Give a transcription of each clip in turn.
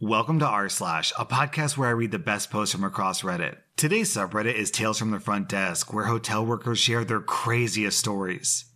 Welcome to r slash, a podcast where I read the best posts from across Reddit. Today's subreddit is Tales from the Front Desk, where hotel workers share their craziest stories.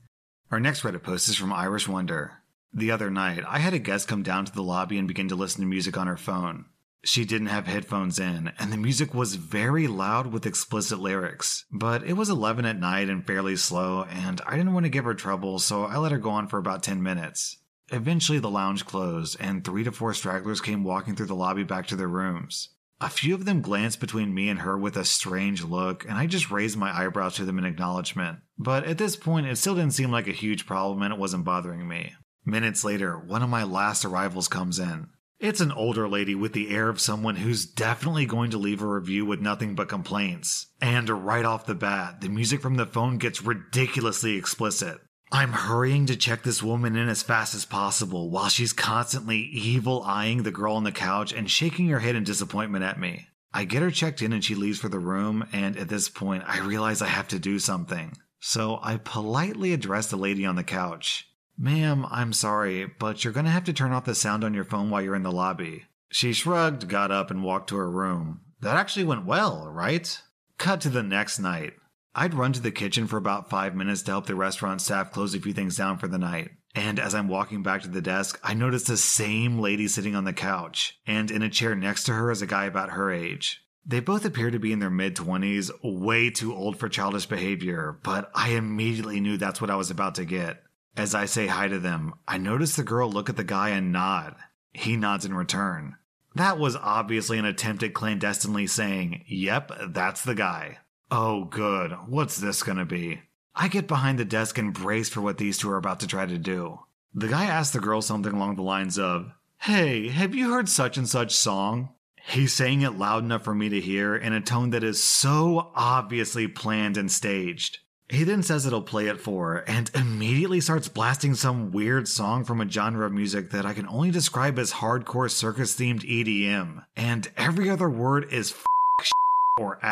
Our next Reddit post is from Irish Wonder. The other night, I had a guest come down to the lobby and begin to listen to music on her phone. She didn't have headphones in, and the music was very loud with explicit lyrics. But it was 11 at night and fairly slow, and I didn't want to give her trouble, so I let her go on for about 10 minutes. Eventually, the lounge closed, and three to four stragglers came walking through the lobby back to their rooms. A few of them glanced between me and her with a strange look, and I just raised my eyebrows to them in acknowledgement. But at this point, it still didn't seem like a huge problem and it wasn't bothering me. Minutes later, one of my last arrivals comes in. It's an older lady with the air of someone who's definitely going to leave a review with nothing but complaints. And right off the bat, the music from the phone gets ridiculously explicit. I'm hurrying to check this woman in as fast as possible while she's constantly evil eyeing the girl on the couch and shaking her head in disappointment at me. I get her checked in and she leaves for the room, and at this point, I realize I have to do something. So I politely address the lady on the couch. Ma'am, I'm sorry, but you're gonna have to turn off the sound on your phone while you're in the lobby. She shrugged, got up, and walked to her room. That actually went well, right? Cut to the next night. I'd run to the kitchen for about five minutes to help the restaurant staff close a few things down for the night. And as I'm walking back to the desk, I notice the same lady sitting on the couch, and in a chair next to her is a guy about her age. They both appear to be in their mid 20s, way too old for childish behavior, but I immediately knew that's what I was about to get. As I say hi to them, I notice the girl look at the guy and nod. He nods in return. That was obviously an attempt at clandestinely saying, Yep, that's the guy. Oh, good. What's this gonna be? I get behind the desk and brace for what these two are about to try to do. The guy asks the girl something along the lines of, Hey, have you heard such and such song? He's saying it loud enough for me to hear in a tone that is so obviously planned and staged. He then says it'll play it for her and immediately starts blasting some weird song from a genre of music that I can only describe as hardcore circus themed EDM. And every other word is f- or.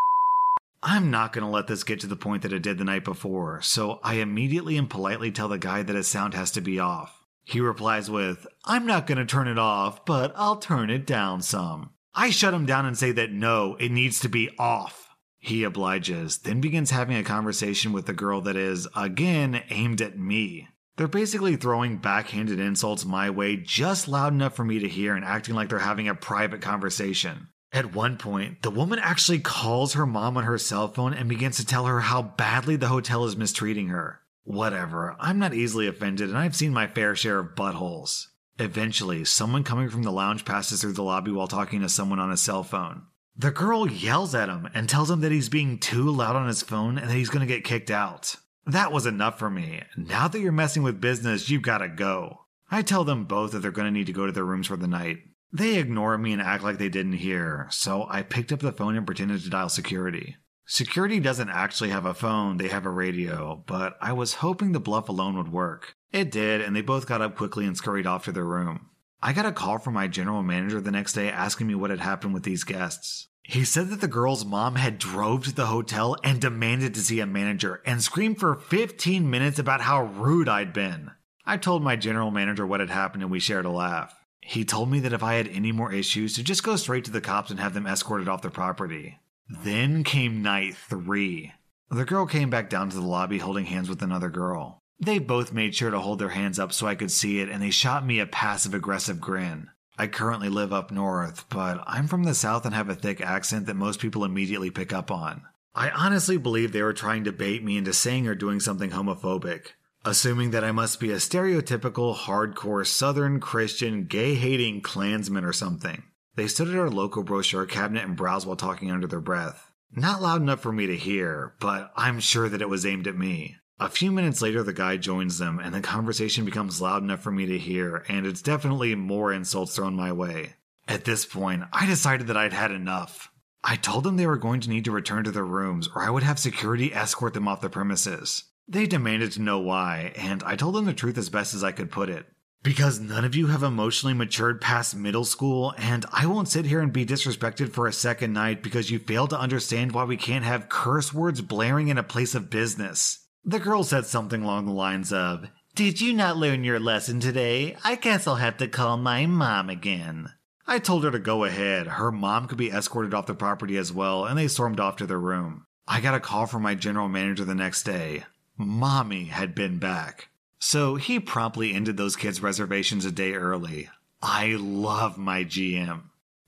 I'm not going to let this get to the point that it did the night before, so I immediately and politely tell the guy that his sound has to be off. He replies with, I'm not going to turn it off, but I'll turn it down some. I shut him down and say that no, it needs to be off. He obliges, then begins having a conversation with the girl that is, again, aimed at me. They're basically throwing backhanded insults my way just loud enough for me to hear and acting like they're having a private conversation. At one point, the woman actually calls her mom on her cell phone and begins to tell her how badly the hotel is mistreating her. Whatever, I'm not easily offended and I've seen my fair share of buttholes. Eventually, someone coming from the lounge passes through the lobby while talking to someone on a cell phone. The girl yells at him and tells him that he's being too loud on his phone and that he's going to get kicked out. That was enough for me. Now that you're messing with business, you've got to go. I tell them both that they're going to need to go to their rooms for the night. They ignore me and act like they didn't hear, so I picked up the phone and pretended to dial security. Security doesn't actually have a phone, they have a radio, but I was hoping the bluff alone would work. It did, and they both got up quickly and scurried off to their room. I got a call from my general manager the next day asking me what had happened with these guests. He said that the girl's mom had drove to the hotel and demanded to see a manager and screamed for 15 minutes about how rude I'd been. I told my general manager what had happened and we shared a laugh. He told me that if I had any more issues, to just go straight to the cops and have them escorted off the property. Then came night three. The girl came back down to the lobby holding hands with another girl. They both made sure to hold their hands up so I could see it, and they shot me a passive aggressive grin. I currently live up north, but I'm from the south and have a thick accent that most people immediately pick up on. I honestly believe they were trying to bait me into saying or doing something homophobic assuming that I must be a stereotypical hardcore Southern Christian gay hating Klansman or something. They stood at our local brochure cabinet and browsed while talking under their breath. Not loud enough for me to hear, but I'm sure that it was aimed at me. A few minutes later, the guy joins them, and the conversation becomes loud enough for me to hear, and it's definitely more insults thrown my way. At this point, I decided that I'd had enough. I told them they were going to need to return to their rooms, or I would have security escort them off the premises. They demanded to know why, and I told them the truth as best as I could put it. Because none of you have emotionally matured past middle school, and I won't sit here and be disrespected for a second night because you fail to understand why we can't have curse words blaring in a place of business. The girl said something along the lines of, Did you not learn your lesson today? I guess I'll have to call my mom again. I told her to go ahead. Her mom could be escorted off the property as well, and they stormed off to their room. I got a call from my general manager the next day. Mommy had been back. So he promptly ended those kids' reservations a day early. I love my GM.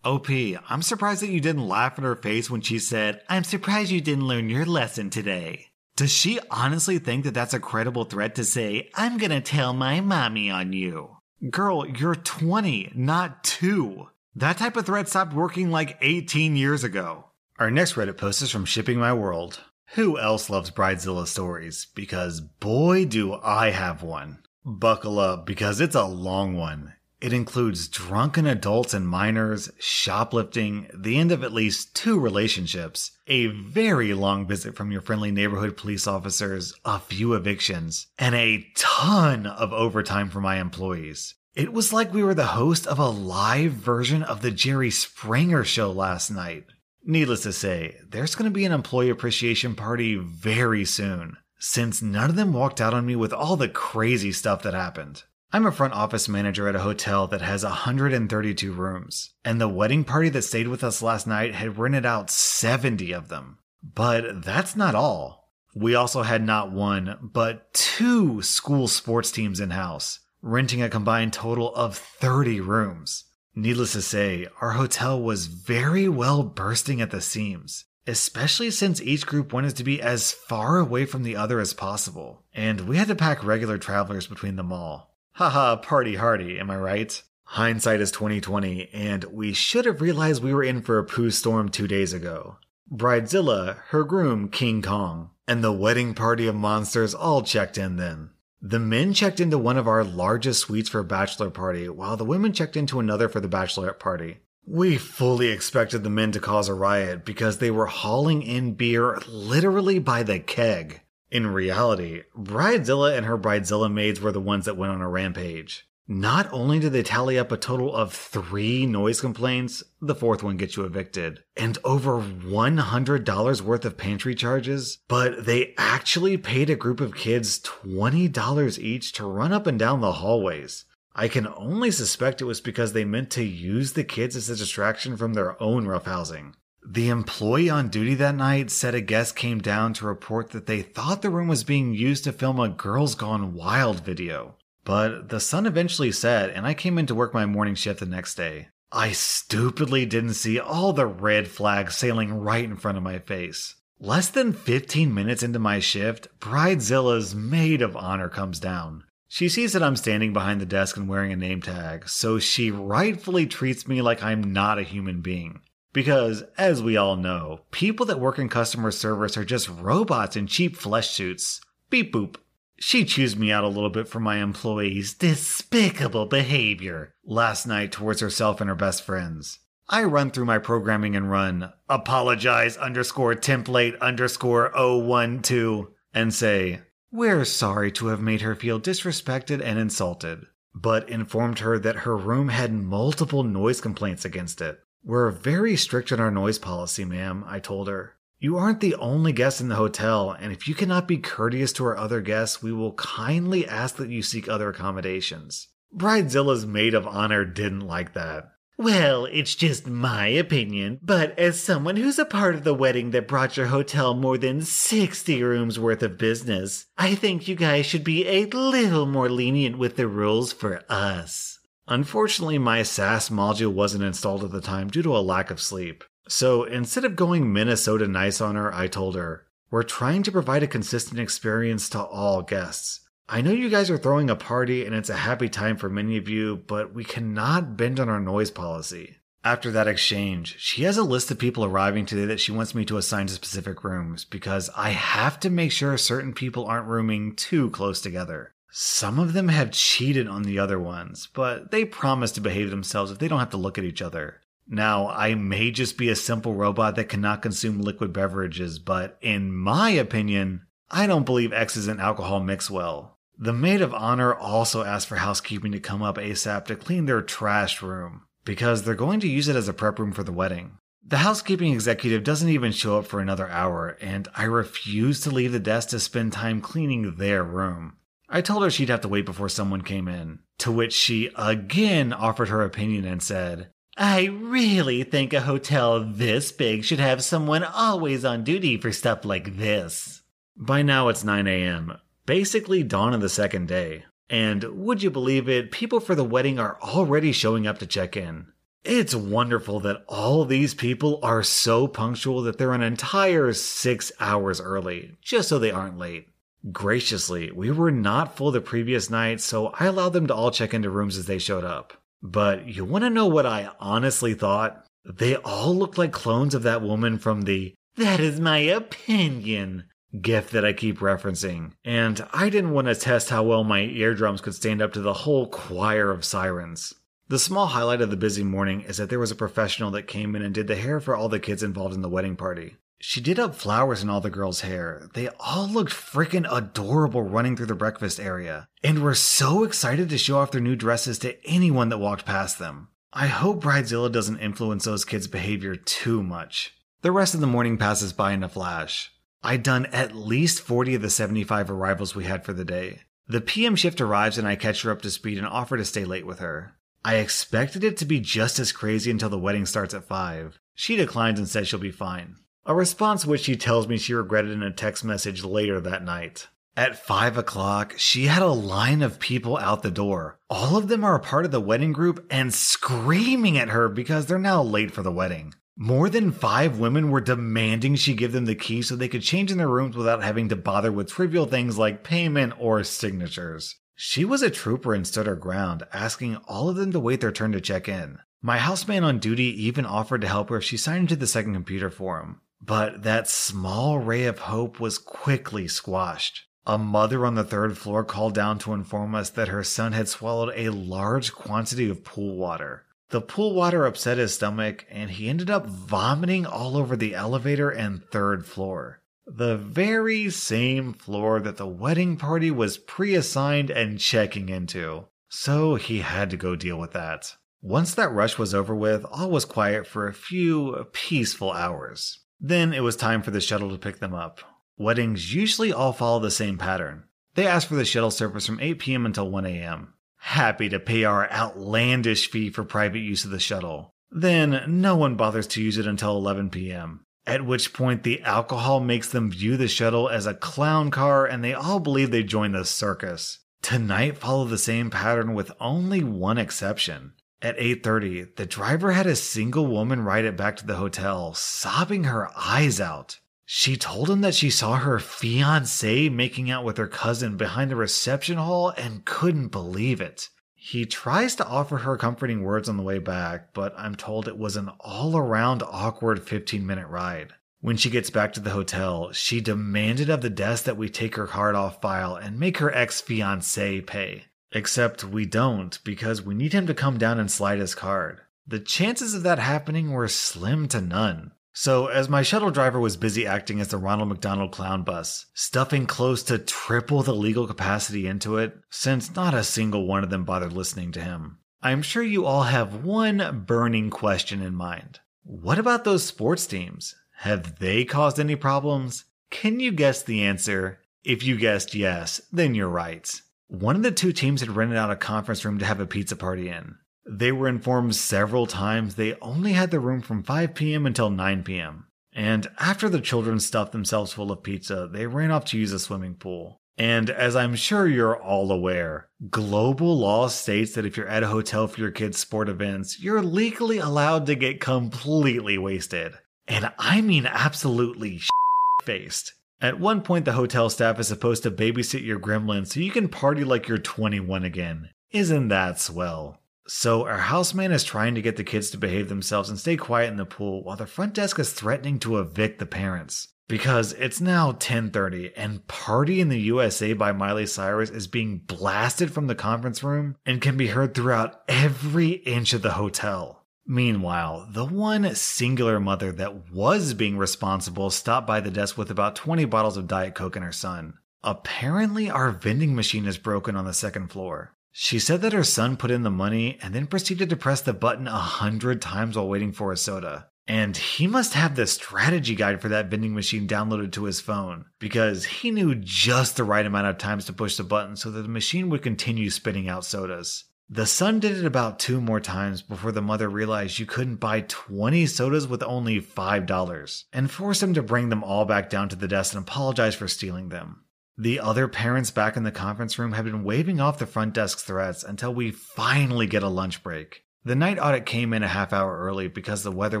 OP, I'm surprised that you didn't laugh in her face when she said, I'm surprised you didn't learn your lesson today. Does she honestly think that that's a credible threat to say, I'm gonna tell my mommy on you? Girl, you're 20, not 2. That type of threat stopped working like 18 years ago. Our next Reddit post is from Shipping My World. Who else loves Bridezilla stories? Because boy, do I have one. Buckle up because it's a long one. It includes drunken adults and minors, shoplifting, the end of at least two relationships, a very long visit from your friendly neighborhood police officers, a few evictions, and a ton of overtime for my employees. It was like we were the host of a live version of the Jerry Springer show last night. Needless to say, there's going to be an employee appreciation party very soon, since none of them walked out on me with all the crazy stuff that happened. I'm a front office manager at a hotel that has 132 rooms, and the wedding party that stayed with us last night had rented out 70 of them. But that's not all. We also had not one, but two school sports teams in house, renting a combined total of 30 rooms. Needless to say, our hotel was very well bursting at the seams, especially since each group wanted to be as far away from the other as possible, and we had to pack regular travelers between them all. Haha, party hardy, am I right? Hindsight is 2020, and we should have realized we were in for a poo storm two days ago. Bridezilla, her groom, King Kong, and the wedding party of monsters all checked in then. The men checked into one of our largest suites for a bachelor party, while the women checked into another for the bachelorette party. We fully expected the men to cause a riot because they were hauling in beer literally by the keg. In reality, Bridezilla and her Bridezilla maids were the ones that went on a rampage. Not only did they tally up a total of three noise complaints, the fourth one gets you evicted, and over $100 worth of pantry charges, but they actually paid a group of kids $20 each to run up and down the hallways. I can only suspect it was because they meant to use the kids as a distraction from their own roughhousing. The employee on duty that night said a guest came down to report that they thought the room was being used to film a Girls Gone Wild video. But the sun eventually set, and I came in to work my morning shift the next day. I stupidly didn't see all the red flags sailing right in front of my face. Less than 15 minutes into my shift, Bridezilla's maid of honor comes down. She sees that I'm standing behind the desk and wearing a name tag, so she rightfully treats me like I'm not a human being. Because, as we all know, people that work in customer service are just robots in cheap flesh suits. Beep boop. She chews me out a little bit for my employees' despicable behavior last night towards herself and her best friends. I run through my programming and run apologize underscore template underscore 012 and say, We're sorry to have made her feel disrespected and insulted, but informed her that her room had multiple noise complaints against it. We're very strict on our noise policy, ma'am, I told her. You aren't the only guest in the hotel, and if you cannot be courteous to our other guests, we will kindly ask that you seek other accommodations. Bridezilla's maid of honor didn't like that. Well, it's just my opinion, but as someone who's a part of the wedding that brought your hotel more than 60 rooms worth of business, I think you guys should be a little more lenient with the rules for us. Unfortunately, my sass module wasn't installed at the time due to a lack of sleep. So instead of going Minnesota nice on her, I told her, We're trying to provide a consistent experience to all guests. I know you guys are throwing a party and it's a happy time for many of you, but we cannot bend on our noise policy. After that exchange, she has a list of people arriving today that she wants me to assign to specific rooms because I have to make sure certain people aren't rooming too close together. Some of them have cheated on the other ones, but they promise to behave themselves if they don't have to look at each other. Now, I may just be a simple robot that cannot consume liquid beverages, but in my opinion, I don't believe X's and alcohol mix well. The maid of honor also asked for housekeeping to come up ASAP to clean their trashed room, because they're going to use it as a prep room for the wedding. The housekeeping executive doesn't even show up for another hour, and I refuse to leave the desk to spend time cleaning their room. I told her she'd have to wait before someone came in, to which she again offered her opinion and said, I really think a hotel this big should have someone always on duty for stuff like this. By now it's 9 a.m., basically dawn of the second day. And would you believe it, people for the wedding are already showing up to check in. It's wonderful that all these people are so punctual that they're an entire six hours early, just so they aren't late. Graciously, we were not full the previous night, so I allowed them to all check into rooms as they showed up. But you want to know what I honestly thought? They all looked like clones of that woman from the That is my opinion gif that I keep referencing. And I didn't want to test how well my eardrums could stand up to the whole choir of sirens. The small highlight of the busy morning is that there was a professional that came in and did the hair for all the kids involved in the wedding party. She did up flowers in all the girls' hair. They all looked freaking adorable running through the breakfast area, and were so excited to show off their new dresses to anyone that walked past them. I hope Bridezilla doesn't influence those kids' behavior too much. The rest of the morning passes by in a flash. I'd done at least 40 of the 75 arrivals we had for the day. The PM shift arrives and I catch her up to speed and offer to stay late with her. I expected it to be just as crazy until the wedding starts at 5. She declines and says she'll be fine a response which she tells me she regretted in a text message later that night. At 5 o'clock, she had a line of people out the door. All of them are a part of the wedding group and screaming at her because they're now late for the wedding. More than five women were demanding she give them the key so they could change in their rooms without having to bother with trivial things like payment or signatures. She was a trooper and stood her ground, asking all of them to wait their turn to check in. My houseman on duty even offered to help her if she signed into the second computer for him. But that small ray of hope was quickly squashed. A mother on the third floor called down to inform us that her son had swallowed a large quantity of pool water. The pool water upset his stomach, and he ended up vomiting all over the elevator and third floor. The very same floor that the wedding party was pre assigned and checking into. So he had to go deal with that. Once that rush was over with, all was quiet for a few peaceful hours. Then it was time for the shuttle to pick them up. Weddings usually all follow the same pattern. They ask for the shuttle service from 8 p.m. until 1 a.m. Happy to pay our outlandish fee for private use of the shuttle. Then no one bothers to use it until 11 p.m. At which point the alcohol makes them view the shuttle as a clown car and they all believe they joined the circus. Tonight followed the same pattern with only one exception. At 8:30, the driver had a single woman ride it back to the hotel, sobbing her eyes out. She told him that she saw her fiance making out with her cousin behind the reception hall and couldn't believe it. He tries to offer her comforting words on the way back, but I'm told it was an all around awkward 15 minute ride. When she gets back to the hotel, she demanded of the desk that we take her card off file and make her ex fiance pay. Except we don't, because we need him to come down and slide his card. The chances of that happening were slim to none. So, as my shuttle driver was busy acting as the Ronald McDonald clown bus, stuffing close to triple the legal capacity into it, since not a single one of them bothered listening to him, I'm sure you all have one burning question in mind. What about those sports teams? Have they caused any problems? Can you guess the answer? If you guessed yes, then you're right. One of the two teams had rented out a conference room to have a pizza party in. They were informed several times they only had the room from 5 p.m. until 9 p.m. And after the children stuffed themselves full of pizza, they ran off to use a swimming pool. And as I'm sure you're all aware, global law states that if you're at a hotel for your kids' sport events, you're legally allowed to get completely wasted. And I mean absolutely faced. At one point, the hotel staff is supposed to babysit your gremlin so you can party like you're 21 again. Isn't that swell? So, our houseman is trying to get the kids to behave themselves and stay quiet in the pool while the front desk is threatening to evict the parents. Because it's now 10:30 and Party in the USA by Miley Cyrus is being blasted from the conference room and can be heard throughout every inch of the hotel. Meanwhile, the one singular mother that was being responsible stopped by the desk with about 20 bottles of Diet Coke and her son. Apparently, our vending machine is broken on the second floor. She said that her son put in the money and then proceeded to press the button a hundred times while waiting for a soda. And he must have the strategy guide for that vending machine downloaded to his phone because he knew just the right amount of times to push the button so that the machine would continue spitting out sodas. The son did it about two more times before the mother realized you couldn't buy 20 sodas with only $5 and forced him to bring them all back down to the desk and apologize for stealing them. The other parents back in the conference room have been waving off the front desk's threats until we finally get a lunch break. The night audit came in a half hour early because the weather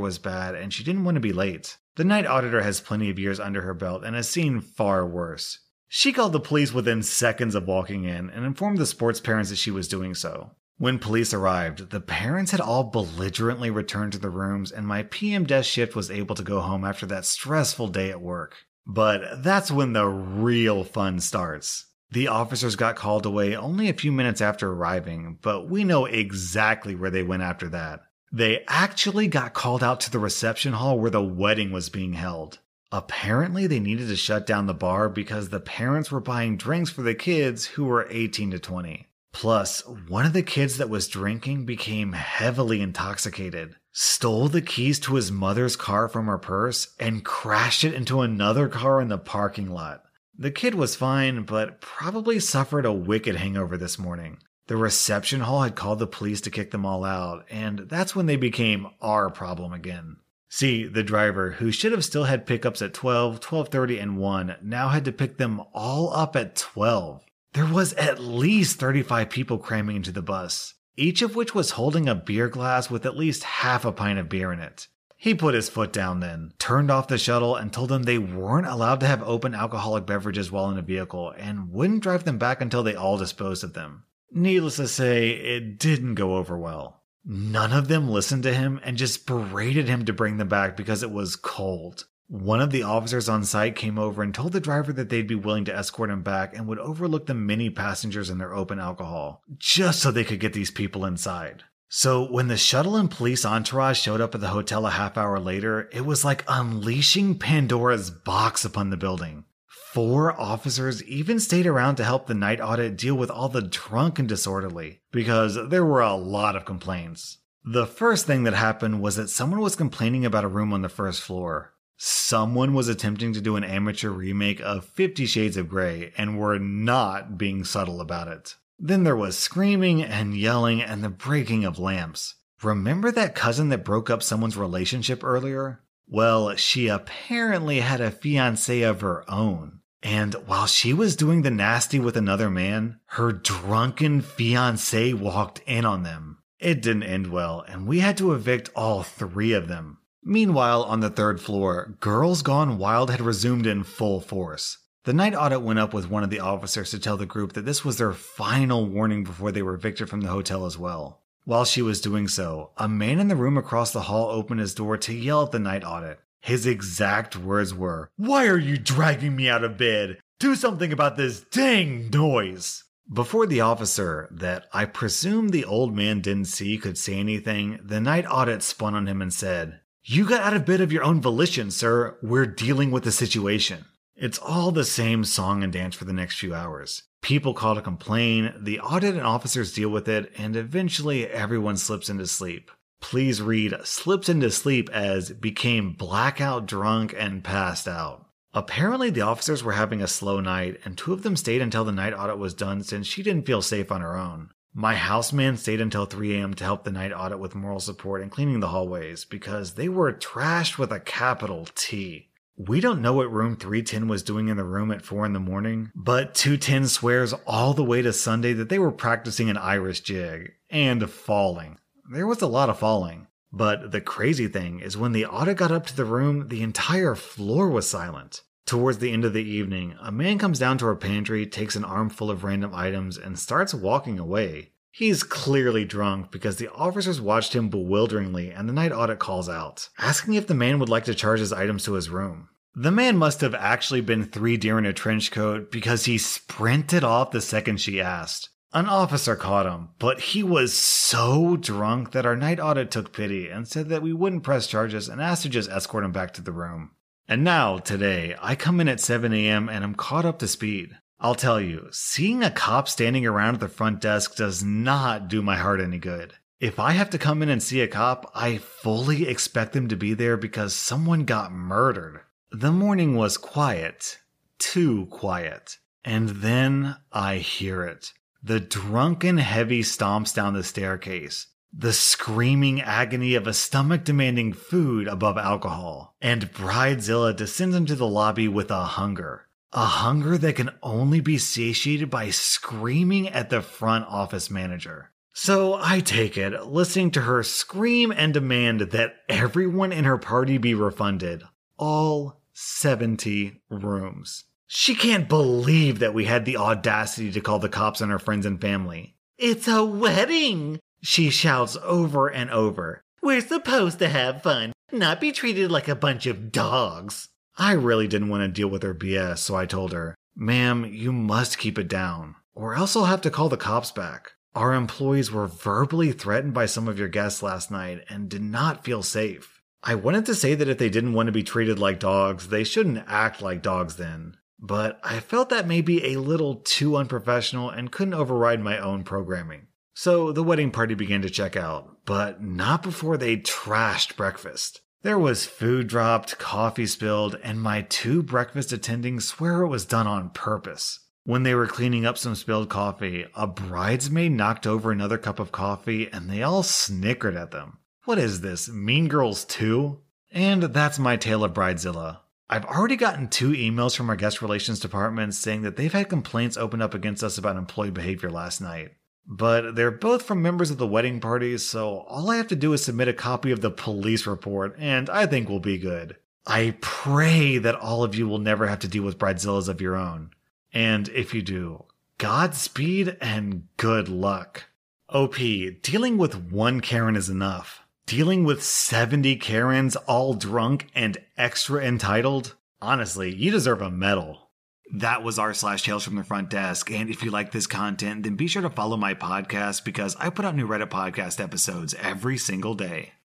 was bad and she didn't want to be late. The night auditor has plenty of years under her belt and has seen far worse. She called the police within seconds of walking in and informed the sports parents that she was doing so. When police arrived, the parents had all belligerently returned to the rooms, and my PM desk shift was able to go home after that stressful day at work. But that's when the real fun starts. The officers got called away only a few minutes after arriving, but we know exactly where they went after that. They actually got called out to the reception hall where the wedding was being held. Apparently, they needed to shut down the bar because the parents were buying drinks for the kids who were 18 to 20. Plus, one of the kids that was drinking became heavily intoxicated, stole the keys to his mother's car from her purse, and crashed it into another car in the parking lot. The kid was fine, but probably suffered a wicked hangover this morning. The reception hall had called the police to kick them all out, and that's when they became our problem again. See, the driver, who should have still had pickups at 12, 12:30 and 1, now had to pick them all up at 12. There was at least 35 people cramming into the bus, each of which was holding a beer glass with at least half a pint of beer in it. He put his foot down then, turned off the shuttle, and told them they weren't allowed to have open alcoholic beverages while in a vehicle and wouldn't drive them back until they all disposed of them. Needless to say, it didn't go over well. None of them listened to him and just berated him to bring them back because it was cold. One of the officers on site came over and told the driver that they'd be willing to escort him back and would overlook the many passengers and their open alcohol, just so they could get these people inside. So when the shuttle and police entourage showed up at the hotel a half hour later, it was like unleashing Pandora's box upon the building. Four officers even stayed around to help the night audit deal with all the drunk and disorderly, because there were a lot of complaints. The first thing that happened was that someone was complaining about a room on the first floor. Someone was attempting to do an amateur remake of Fifty Shades of Grey and were not being subtle about it. Then there was screaming and yelling and the breaking of lamps. Remember that cousin that broke up someone's relationship earlier? Well, she apparently had a fiance of her own. And while she was doing the nasty with another man, her drunken fiance walked in on them. It didn't end well, and we had to evict all three of them. Meanwhile, on the third floor, Girls Gone Wild had resumed in full force. The night audit went up with one of the officers to tell the group that this was their final warning before they were evicted from the hotel as well. While she was doing so, a man in the room across the hall opened his door to yell at the night audit. His exact words were, Why are you dragging me out of bed? Do something about this dang noise! Before the officer, that I presume the old man didn't see, could say anything, the night audit spun on him and said, You got out of bed of your own volition, sir. We're dealing with the situation. It's all the same song and dance for the next few hours. People call to complain, the audit and officers deal with it, and eventually everyone slips into sleep. Please read slips into sleep as became blackout drunk and passed out. Apparently, the officers were having a slow night, and two of them stayed until the night audit was done since she didn't feel safe on her own. My houseman stayed until 3 a.m. to help the night audit with moral support and cleaning the hallways because they were trashed with a capital T. We don't know what room 310 was doing in the room at 4 in the morning, but 210 swears all the way to Sunday that they were practicing an Irish jig and falling. There was a lot of falling. But the crazy thing is when the audit got up to the room, the entire floor was silent. Towards the end of the evening, a man comes down to our pantry, takes an armful of random items, and starts walking away. He's clearly drunk because the officers watched him bewilderingly and the night audit calls out, asking if the man would like to charge his items to his room. The man must have actually been three deer in a trench coat because he sprinted off the second she asked. An officer caught him, but he was so drunk that our night audit took pity and said that we wouldn't press charges and asked to just escort him back to the room. And now, today, I come in at 7 a.m. and I'm caught up to speed. I'll tell you, seeing a cop standing around at the front desk does not do my heart any good. If I have to come in and see a cop, I fully expect them to be there because someone got murdered. The morning was quiet. Too quiet. And then I hear it. The drunken, heavy stomps down the staircase. The screaming agony of a stomach demanding food above alcohol. And Bridezilla descends into the lobby with a hunger. A hunger that can only be satiated by screaming at the front office manager. So I take it, listening to her scream and demand that everyone in her party be refunded. All 70 rooms. She can't believe that we had the audacity to call the cops on her friends and family. It's a wedding, she shouts over and over. We're supposed to have fun, not be treated like a bunch of dogs. I really didn't want to deal with her BS, so I told her, Ma'am, you must keep it down, or else I'll have to call the cops back. Our employees were verbally threatened by some of your guests last night and did not feel safe. I wanted to say that if they didn't want to be treated like dogs, they shouldn't act like dogs then. But I felt that may be a little too unprofessional and couldn't override my own programming. So the wedding party began to check out, but not before they trashed breakfast. There was food dropped, coffee spilled, and my two breakfast attendings swear it was done on purpose. When they were cleaning up some spilled coffee, a bridesmaid knocked over another cup of coffee and they all snickered at them. What is this, Mean Girls 2? And that's my tale of Bridezilla. I've already gotten two emails from our guest relations department saying that they've had complaints opened up against us about employee behavior last night. But they're both from members of the wedding party, so all I have to do is submit a copy of the police report, and I think we'll be good. I pray that all of you will never have to deal with bridezillas of your own. And if you do, Godspeed and good luck. OP, dealing with one Karen is enough. Dealing with 70 Karens all drunk and extra entitled? Honestly, you deserve a medal. That was r slash Tales from the Front Desk. And if you like this content, then be sure to follow my podcast because I put out new Reddit podcast episodes every single day.